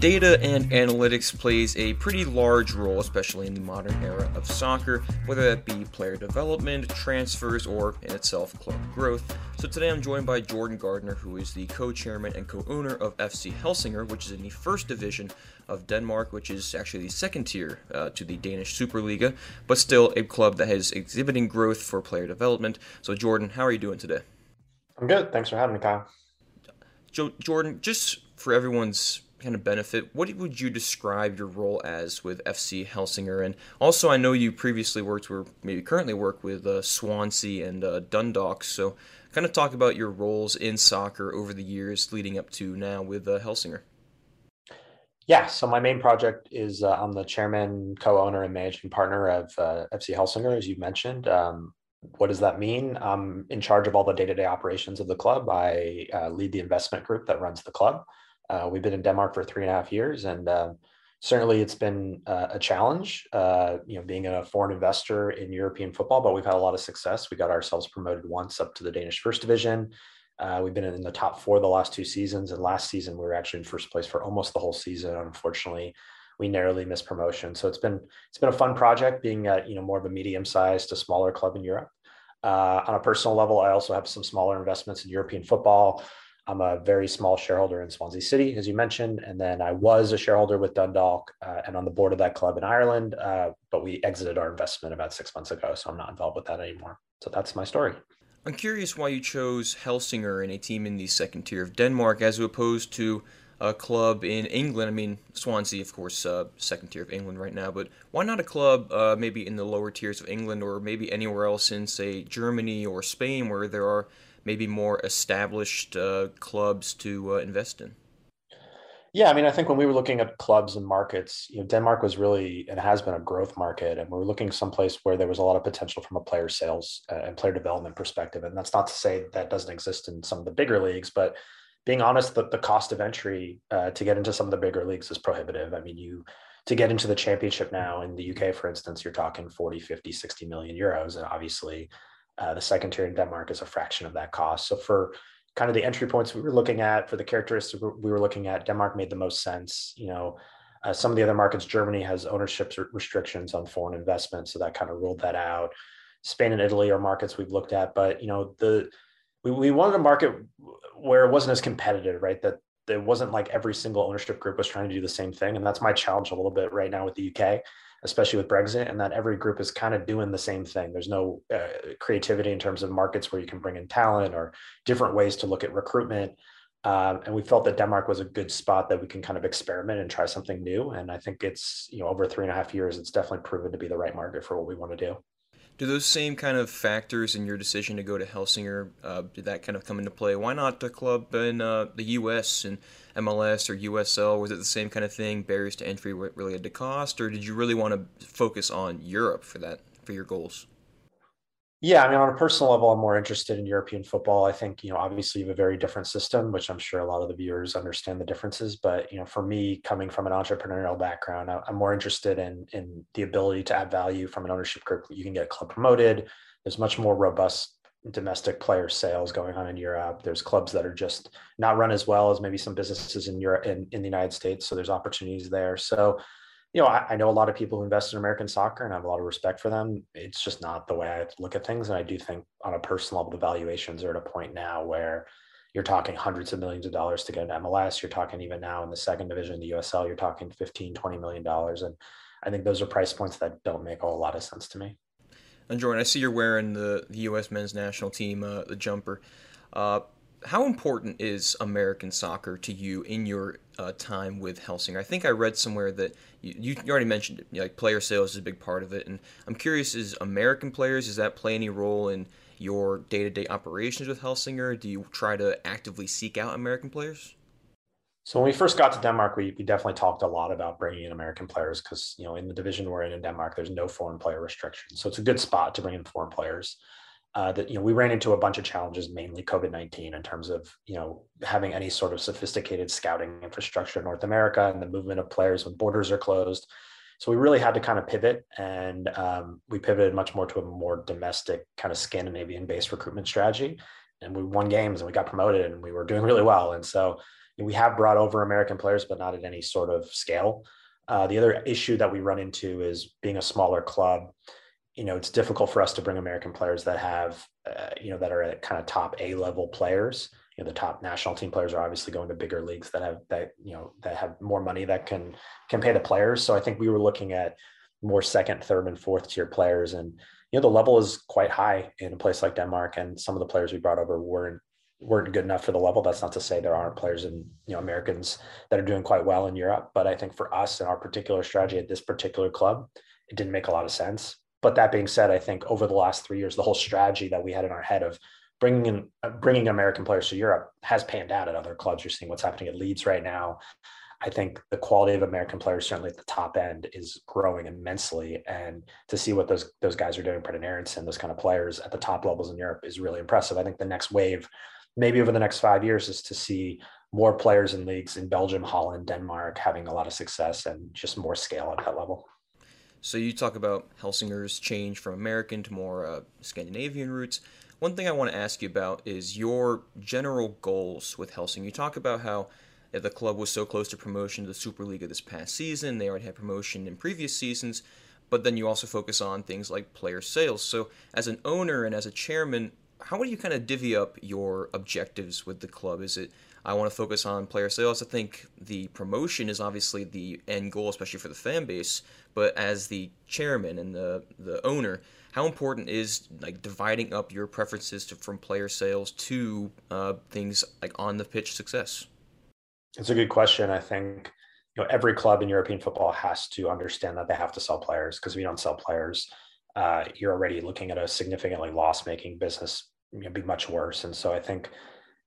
Data and analytics plays a pretty large role, especially in the modern era of soccer, whether that be player development, transfers, or in itself club growth. So today I'm joined by Jordan Gardner, who is the co-chairman and co-owner of FC Helsingør, which is in the first division of Denmark, which is actually the second tier uh, to the Danish Superliga, but still a club that has exhibiting growth for player development. So Jordan, how are you doing today? I'm good. Thanks for having me, Kyle. Jo- Jordan, just for everyone's kind of benefit, what would you describe your role as with FC Helsingør? And also, I know you previously worked, or maybe currently work with uh, Swansea and uh, Dundalk. So, kind of talk about your roles in soccer over the years leading up to now with uh, Helsingør. Yeah, so my main project is uh, I'm the chairman, co-owner, and managing partner of uh, FC Helsingør, as you mentioned. Um, what does that mean? I'm in charge of all the day-to-day operations of the club. I uh, lead the investment group that runs the club. Uh, we've been in Denmark for three and a half years, and uh, certainly it's been uh, a challenge, uh, you know, being a foreign investor in European football. But we've had a lot of success. We got ourselves promoted once up to the Danish First Division. Uh, we've been in the top four the last two seasons, and last season we were actually in first place for almost the whole season. Unfortunately, we narrowly missed promotion. So it's been it's been a fun project, being at you know more of a medium sized to smaller club in Europe. Uh, on a personal level, I also have some smaller investments in European football. I'm a very small shareholder in Swansea City, as you mentioned, and then I was a shareholder with Dundalk uh, and on the board of that club in Ireland. Uh, but we exited our investment about six months ago, so I'm not involved with that anymore. So that's my story. I'm curious why you chose Helsingør in a team in the second tier of Denmark as opposed to a club in England. I mean, Swansea, of course, uh, second tier of England right now, but why not a club uh, maybe in the lower tiers of England or maybe anywhere else in, say, Germany or Spain where there are maybe more established uh, clubs to uh, invest in? Yeah, I mean, I think when we were looking at clubs and markets, you know, Denmark was really and has been a growth market, and we were looking someplace where there was a lot of potential from a player sales uh, and player development perspective. And that's not to say that doesn't exist in some of the bigger leagues, but being honest, the, the cost of entry uh, to get into some of the bigger leagues is prohibitive. I mean, you to get into the championship now in the UK, for instance, you're talking 40, 50, 60 million euros. And obviously, uh, the second tier in Denmark is a fraction of that cost. So for kind of the entry points we were looking at, for the characteristics we were looking at, Denmark made the most sense. You know, uh, some of the other markets, Germany has ownership restrictions on foreign investment, so that kind of ruled that out. Spain and Italy are markets we've looked at, but you know, the we, we wanted a market where it wasn't as competitive, right? That it wasn't like every single ownership group was trying to do the same thing, and that's my challenge a little bit right now with the UK especially with Brexit, and that every group is kind of doing the same thing. There's no uh, creativity in terms of markets where you can bring in talent or different ways to look at recruitment. Um, and we felt that Denmark was a good spot that we can kind of experiment and try something new. And I think it's, you know, over three and a half years, it's definitely proven to be the right market for what we want to do. Do those same kind of factors in your decision to go to Helsingør, uh, did that kind of come into play? Why not a club in uh, the U.S. and MLS or USL? Was it the same kind of thing? Barriers to entry related to cost, or did you really want to focus on Europe for that for your goals? Yeah, I mean, on a personal level, I'm more interested in European football. I think, you know, obviously you have a very different system, which I'm sure a lot of the viewers understand the differences. But, you know, for me, coming from an entrepreneurial background, I'm more interested in in the ability to add value from an ownership group. You can get a club promoted. There's much more robust domestic player sales going on in Europe. There's clubs that are just not run as well as maybe some businesses in Europe in, in the United States. So there's opportunities there. So you know, I, I, know a lot of people who invest in American soccer and I have a lot of respect for them. It's just not the way I look at things. And I do think on a personal level, the valuations are at a point now where you're talking hundreds of millions of dollars to get an MLS. You're talking even now in the second division, the USL, you're talking 15, 20 million dollars. And I think those are price points that don't make a whole lot of sense to me. And Jordan, I see you're wearing the, the U.S. men's national team, uh, the jumper. Uh, how important is American soccer to you in your uh, time with Helsingør? I think I read somewhere that you, you already mentioned it. Like player sales is a big part of it, and I'm curious: is American players does that play any role in your day-to-day operations with Helsingør? Do you try to actively seek out American players? So when we first got to Denmark, we, we definitely talked a lot about bringing in American players because you know in the division we're in in Denmark, there's no foreign player restrictions, so it's a good spot to bring in foreign players uh, that you know we ran into a bunch of challenges, mainly COVID nineteen, in terms of you know having any sort of sophisticated scouting infrastructure in North America and the movement of players when borders are closed. So we really had to kind of pivot, and um, we pivoted much more to a more domestic kind of Scandinavian-based recruitment strategy. And we won games, and we got promoted, and we were doing really well. And so we have brought over American players, but not at any sort of scale. Uh, the other issue that we run into is being a smaller club you know, it's difficult for us to bring American players that have, uh, you know, that are at kind of top A level players. You know, the top national team players are obviously going to bigger leagues that have that, you know, that have more money that can can pay the players. So I think we were looking at more second, third, and fourth tier players, and you know, the level is quite high in a place like Denmark. And some of the players we brought over weren't weren't good enough for the level. That's not to say there aren't players and you know Americans that are doing quite well in Europe, but I think for us and our particular strategy at this particular club, it didn't make a lot of sense but that being said, I think over the last three years, the whole strategy that we had in our head of bringing in uh, bringing American players to Europe has panned out at other clubs. You're seeing what's happening at Leeds right now. I think the quality of American players, certainly at the top end, is growing immensely. And to see what those those guys are doing, Brenden Aaronson, those kind of players at the top levels in Europe, is really impressive. I think the next wave, maybe over the next five years, is to see more players in leagues in Belgium, Holland, Denmark having a lot of success and just more scale at that level. So you talk about Helsingør's change from American to more uh, Scandinavian roots. One thing I want to ask you about is your general goals with Helsingør. You talk about how the club was so close to promotion to the Super Superliga this past season. They already had promotion in previous seasons, but then you also focus on things like player sales. So, as an owner and as a chairman, how would you kind of divvy up your objectives with the club? Is it I want to focus on player sales. I think the promotion is obviously the end goal, especially for the fan base. But as the chairman and the the owner, how important is like dividing up your preferences to, from player sales to uh, things like on the pitch success? It's a good question. I think you know every club in European football has to understand that they have to sell players because if you don't sell players, uh, you're already looking at a significantly loss making business. Be much worse. And so I think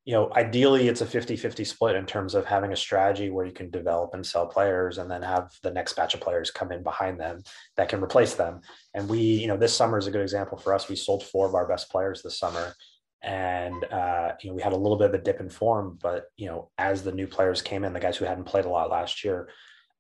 you know, ideally it's a 50-50 split in terms of having a strategy where you can develop and sell players and then have the next batch of players come in behind them that can replace them. And we, you know, this summer is a good example for us. We sold four of our best players this summer. And uh, you know, we had a little bit of a dip in form, but you know, as the new players came in, the guys who hadn't played a lot last year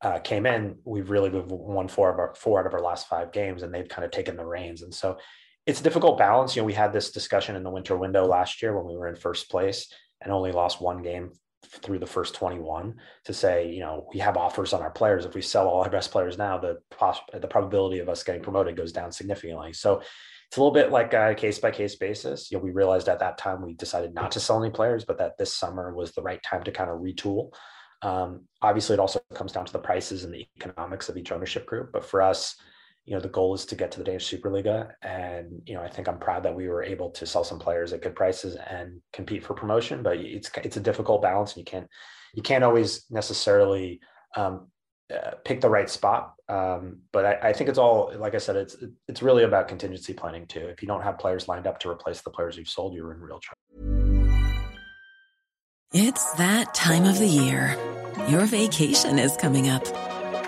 uh, came in, we've really won four of our four out of our last five games, and they've kind of taken the reins. And so it's a difficult balance. You know, we had this discussion in the winter window last year when we were in first place and only lost one game through the first 21 to say, you know, we have offers on our players. If we sell all our best players now, the pos- the probability of us getting promoted goes down significantly. So it's a little bit like a case by case basis. You know, we realized at that time we decided not to sell any players, but that this summer was the right time to kind of retool. Um, obviously, it also comes down to the prices and the economics of each ownership group. But for us, you know the goal is to get to the Danish Superliga, and you know I think I'm proud that we were able to sell some players at good prices and compete for promotion. But it's it's a difficult balance, and you can't you can't always necessarily um, uh, pick the right spot. Um, but I, I, think it's all like I said, it's it's really about contingency planning too. If you don't have players lined up to replace the players you've sold, you're in real trouble. It's that time of the year. Your vacation is coming up.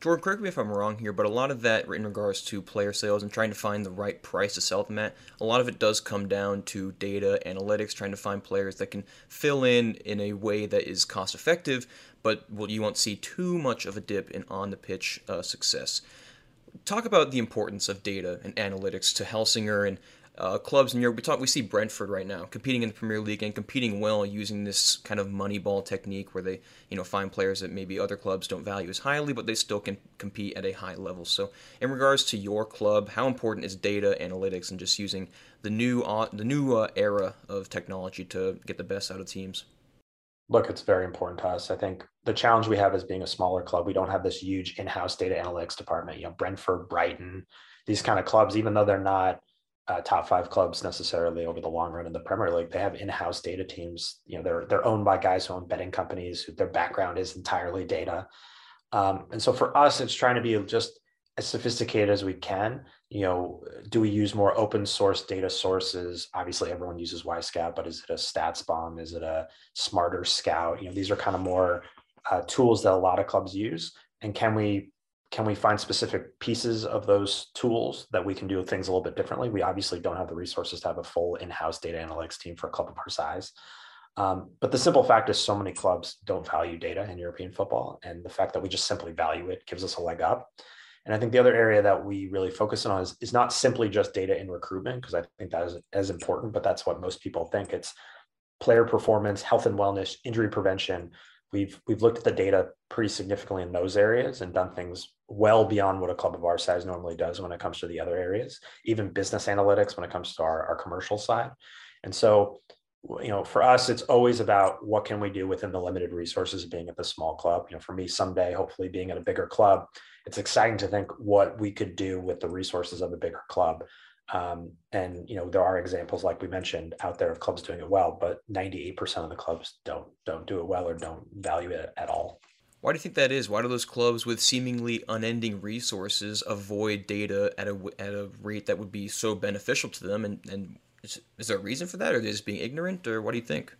Jordan, correct me if I'm wrong here, but a lot of that in regards to player sales and trying to find the right price to sell them at, a lot of it does come down to data analytics, trying to find players that can fill in in a way that is cost effective, but you won't see too much of a dip in on the pitch uh, success. Talk about the importance of data and analytics to Helsingør and uh, clubs in Europe. We talk, we see Brentford right now competing in the Premier League and competing well using this kind of money ball technique where they, you know, find players that maybe other clubs don't value as highly, but they still can compete at a high level. So, in regards to your club, how important is data analytics and just using the new uh, the new uh, era of technology to get the best out of teams? Look, it's very important to us. I think the challenge we have is being a smaller club, we don't have this huge in-house data analytics department. You know, Brentford, Brighton, these kind of clubs, even though they're not uh, top five clubs necessarily over the long run in the Premier League. They have in-house data teams. You know, they're they're owned by guys who own betting companies. Who their background is entirely data. Um, and so for us, it's trying to be just as sophisticated as we can. You know, do we use more open source data sources? Obviously, everyone uses Wyscout, but is it a StatsBomb? Is it a SmarterScout? You know, these are kind of more uh, tools that a lot of clubs use. And can we can we find specific pieces of those tools that we can do things a little bit differently? We obviously don't have the resources to have a full in-house data analytics team for a club of our size. Um, but the simple fact is so many clubs don't value data in European football. And the fact that we just simply value it gives us a leg up. And I think the other area that we really focus on is, is not simply just data in recruitment, because I think that is as important, but that's what most people think. It's player performance, health and wellness, injury prevention, we've we've looked at the data pretty significantly in those areas and done things well beyond what a club of our size normally does when it comes to the other areas even business analytics when it comes to our, our commercial side. And so you know for us it's always about what can we do within the limited resources of being at the small club. You know for me someday hopefully being at a bigger club it's exciting to think what we could do with the resources of a bigger club um, and you know there are examples like we mentioned out there of clubs doing it well, but 98% of the clubs don't don't do it well or don't value it at all. Why do you think that is? Why do those clubs with seemingly unending resources avoid data at a at a rate that would be so beneficial to them? And and is, is there a reason for that, or are they just being ignorant, or what do you think?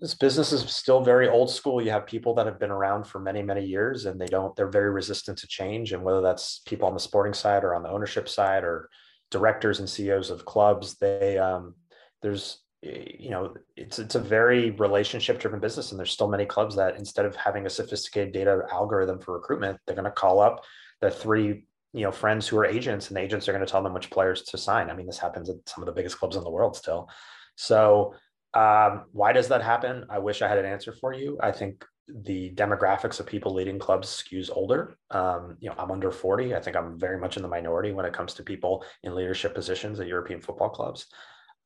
This business is still very old school. You have people that have been around for many many years, and they don't. They're very resistant to change. And whether that's people on the sporting side or on the ownership side or directors and CEOs of clubs, they um, there's you know it's it's a very relationship driven business, and there's still many clubs that instead of having a sophisticated data algorithm for recruitment, they're going to call up the three you know friends who are agents, and the agents are going to tell them which players to sign. I mean, this happens at some of the biggest clubs in the world still. So um, why does that happen? I wish I had an answer for you. I think the demographics of people leading clubs skews older. Um, you know, I'm under 40. I think I'm very much in the minority when it comes to people in leadership positions at European football clubs.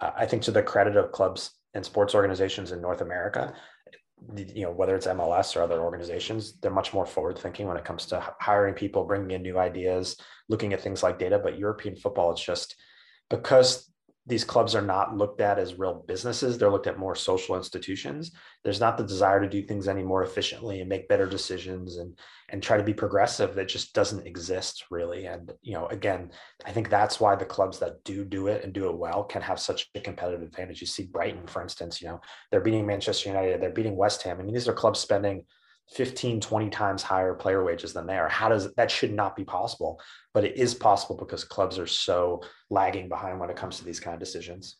Uh, I think to the credit of clubs and sports organizations in North America, you know, whether it's MLS or other organizations, they're much more forward thinking when it comes to hiring people, bringing in new ideas, looking at things like data. But European football, it's just because these clubs are not looked at as real businesses they're looked at more social institutions. There's not the desire to do things any more efficiently and make better decisions and and try to be progressive that just doesn't exist really. And you know again i think that's why the clubs that do do it and do it well can have such a competitive advantage. You see brighton for instance you know they're beating manchester united they're beating west ham. I mean these are clubs spending 15 20 times higher player wages than they are how does that should not be possible but it is possible because clubs are so lagging behind when it comes to these kind of decisions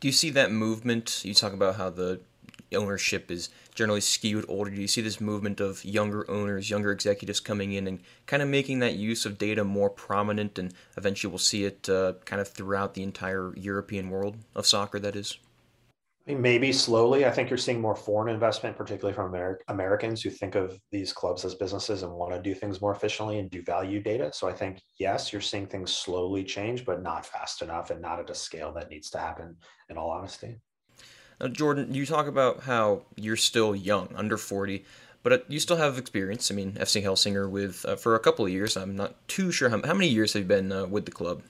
do you see that movement you talk about how the ownership is generally skewed older. Do you see this movement of younger owners, younger executives coming in and kind of making that use of data more prominent, and eventually we'll see it uh, kind of throughout the entire European world of soccer? That is. Maybe slowly. I think you're seeing more foreign investment, particularly from Amer- Americans who think of these clubs as businesses and want to do things more efficiently and do value data. So I think, yes, you're seeing things slowly change, but not fast enough and not at a scale that needs to happen, in all honesty. Now, Jordan, you talk about how you're still young, under 40, but uh, you still have experience. I mean, FC Helsingør with uh, for a couple of years. I'm not too sure how, how many years have you been uh, with the club?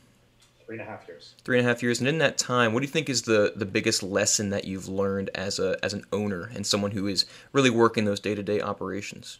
Three and a half years. Three and a half years, and in that time, what do you think is the the biggest lesson that you've learned as a as an owner and someone who is really working those day to day operations?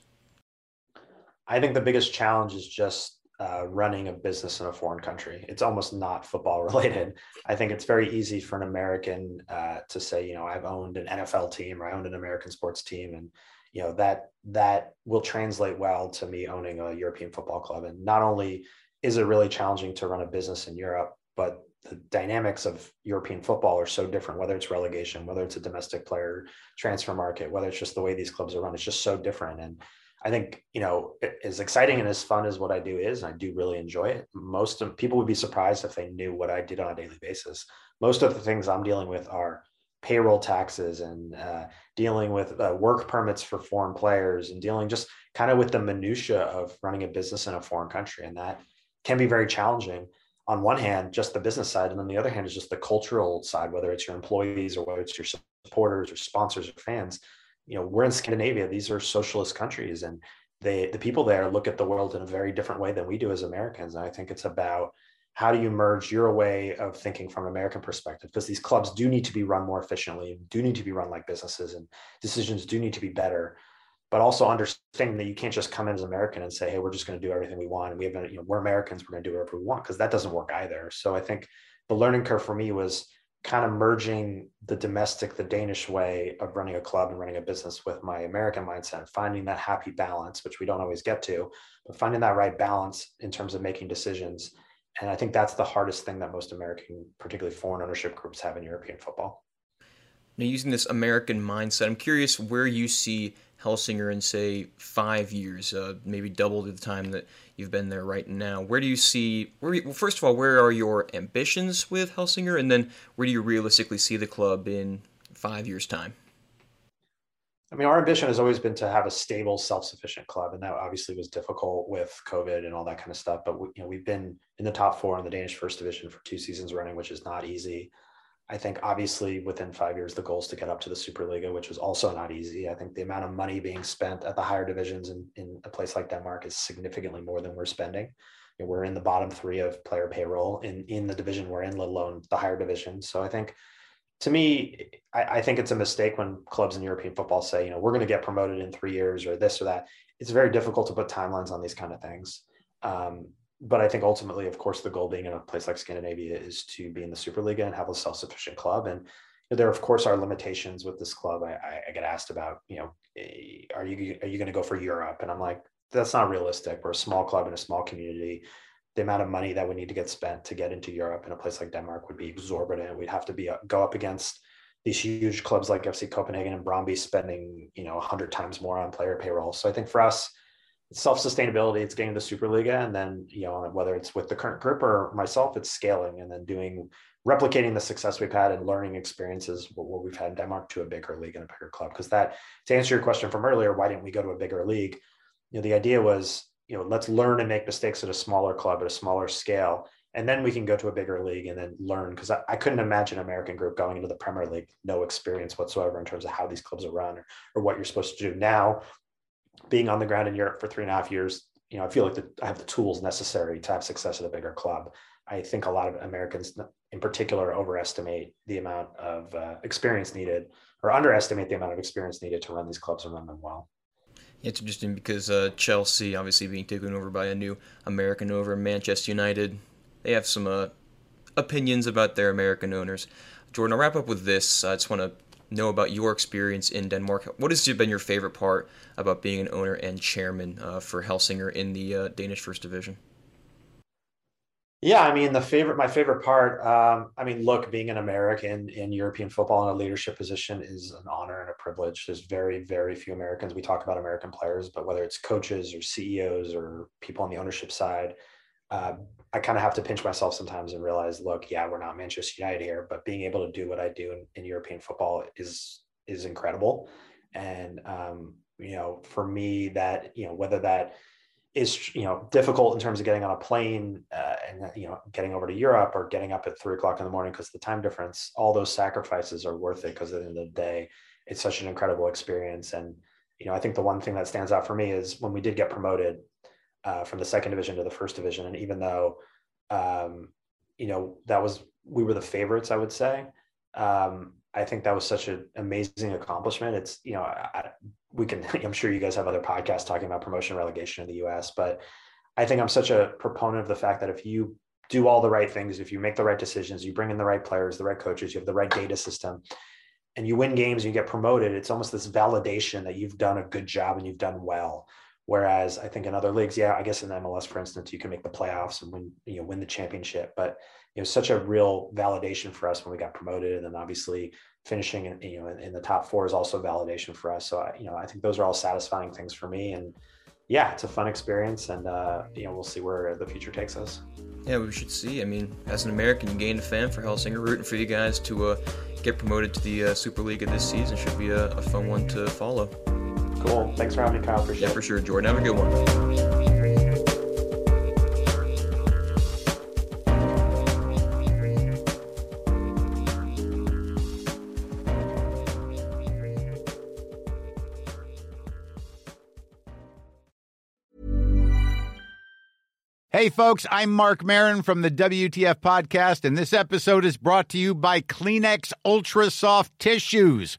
I think the biggest challenge is just uh, running a business in a foreign country. It's almost not football related. I think it's very easy for an American uh, to say, you know, I've owned an NFL team or I owned an American sports team, and you know that that will translate well to me owning a European football club. And not only is it really challenging to run a business in Europe, but the dynamics of European football are so different, whether it's relegation, whether it's a domestic player transfer market, whether it's just the way these clubs are run, it's just so different. And I think, you know, as exciting and as fun as what I do is, I do really enjoy it. Most of people would be surprised if they knew what I did on a daily basis. Most of the things I'm dealing with are payroll taxes and uh, dealing with uh, work permits for foreign players and dealing just kind of with the minutia of running a business in a foreign country. And that can be very challenging on one hand, just the business side, and on the other hand is just the cultural side, whether it's your employees or whether it's your supporters or sponsors or fans. You know, we're in Scandinavia; these are socialist countries, and they the people there look at the world in a very different way than we do as Americans. And I think it's about how do you merge your way of thinking from an American perspective? Because these clubs do need to be run more efficiently, do need to be run like businesses, and decisions do need to be better but also understanding that you can't just come in as American and say, "Hey, we're just going to do everything we want," and we have, you know, we're Americans, we're going to do whatever we want, because that doesn't work either. So I think the learning curve for me was kind of merging the domestic, the Danish way of running a club and running a business with my American mindset, finding that happy balance, which we don't always get to, but finding that right balance in terms of making decisions. And I think that's the hardest thing that most American, particularly foreign ownership groups, have in European football. Now, using this American mindset, I'm curious where you see Helsingør in say five years, uh, maybe double the time that you've been there right now. Where do you see? Where, well, first of all, where are your ambitions with Helsingør, and then where do you realistically see the club in five years' time? I mean, our ambition has always been to have a stable, self-sufficient club, and that obviously was difficult with COVID and all that kind of stuff. But we, you know, we've been in the top four in the Danish First Division for two seasons running, which is not easy. I think obviously within five years, the goal is to get up to the Superliga, which was also not easy. I think the amount of money being spent at the higher divisions in, in a place like Denmark is significantly more than we're spending. You know, we're in the bottom three of player payroll in, in the division we're in, let alone the higher division. So I think to me, I, I think it's a mistake when clubs in European football say, you know, we're going to get promoted in three years or this or that. It's very difficult to put timelines on these kind of things. Um, but I think ultimately, of course, the goal being in a place like Scandinavia is to be in the Superliga and have a self-sufficient club. And there, of course, are limitations with this club. I, I get asked about, you know, eh, are you are you going to go for Europe? And I'm like, that's not realistic. We're a small club in a small community. The amount of money that would need to get spent to get into Europe in a place like Denmark would be exorbitant. We'd have to be uh, go up against these huge clubs like FC Copenhagen and Brøndby spending, you know, 100 times more on player payroll. So I think for us, self sustainability. It's getting the Superliga, and then you know whether it's with the current group or myself, it's scaling and then doing replicating the success we've had and learning experiences what we've had in Denmark to a bigger league and a bigger club. Because that to answer your question from earlier, why didn't we go to a bigger league? You know, the idea was you know let's learn and make mistakes at a smaller club at a smaller scale. And then we can go to a bigger league and then learn because I, I, couldn't imagine American group going into the Premier League, no experience whatsoever in terms of how these clubs are run or, or what you're supposed to do. Now being on the ground in Europe for three and a half years, you know, I feel like the, I have the tools necessary to have success at a bigger club. I think a lot of Americans, in particular, overestimate the amount of uh, experience needed, or underestimate the amount of experience needed to run these clubs and run them well. It's interesting because uh, Chelsea, obviously being taken over by a new American over Manchester United, they have some uh, opinions about their American owners. Jordan, I'll wrap up with this. I just want to know about your experience in Denmark. What has been your favorite part about being an owner and chairman uh, for Helsingør in the uh, Danish First Division? Yeah, I mean the favorite, my favorite part. Um, I mean, look, being an American in European football in a leadership position is an honor and a privilege. There's very, very few Americans. We talk about American players, but whether it's coaches or CEOs or people on the ownership side, uh, I kind of have to pinch myself sometimes and realize, look, yeah, we're not Manchester United here, but being able to do what I do in, in European football is is incredible. And um, you know, for me, that you know, whether that is you know difficult in terms of getting on a plane uh, and you know getting over to Europe or getting up at three o'clock in the morning because the time difference. All those sacrifices are worth it because at the end of the day, it's such an incredible experience. And you know, I think the one thing that stands out for me is when we did get promoted uh, from the second division to the first division, and even though um, you know that was we were the favorites, I would say. Um, I think that was such an amazing accomplishment. It's you know I, we can I'm sure you guys have other podcasts talking about promotion relegation in the US, but I think I'm such a proponent of the fact that if you do all the right things, if you make the right decisions, you bring in the right players, the right coaches, you have the right data system, and you win games you get promoted, it's almost this validation that you've done a good job and you've done well. Whereas I think in other leagues, yeah, I guess in MLS, for instance, you can make the playoffs and win, you know, win the championship. But it was such a real validation for us when we got promoted, and then obviously finishing in, you know in, in the top four is also validation for us. So I, you know, I think those are all satisfying things for me, and yeah, it's a fun experience, and uh, you know, we'll see where the future takes us. Yeah, we should see. I mean, as an American, you gained a fan for Helsingør, rooting for you guys to uh, get promoted to the uh, Super League of this season should be a, a fun one to follow. Cool. Thanks for having me, Kyle. Appreciate yeah, it. for sure, Jordan. Have a good one. Hey, folks, I'm Marc Maron from the WTF Podcast, and this episode is brought to you by Kleenex Ultra Soft Tissues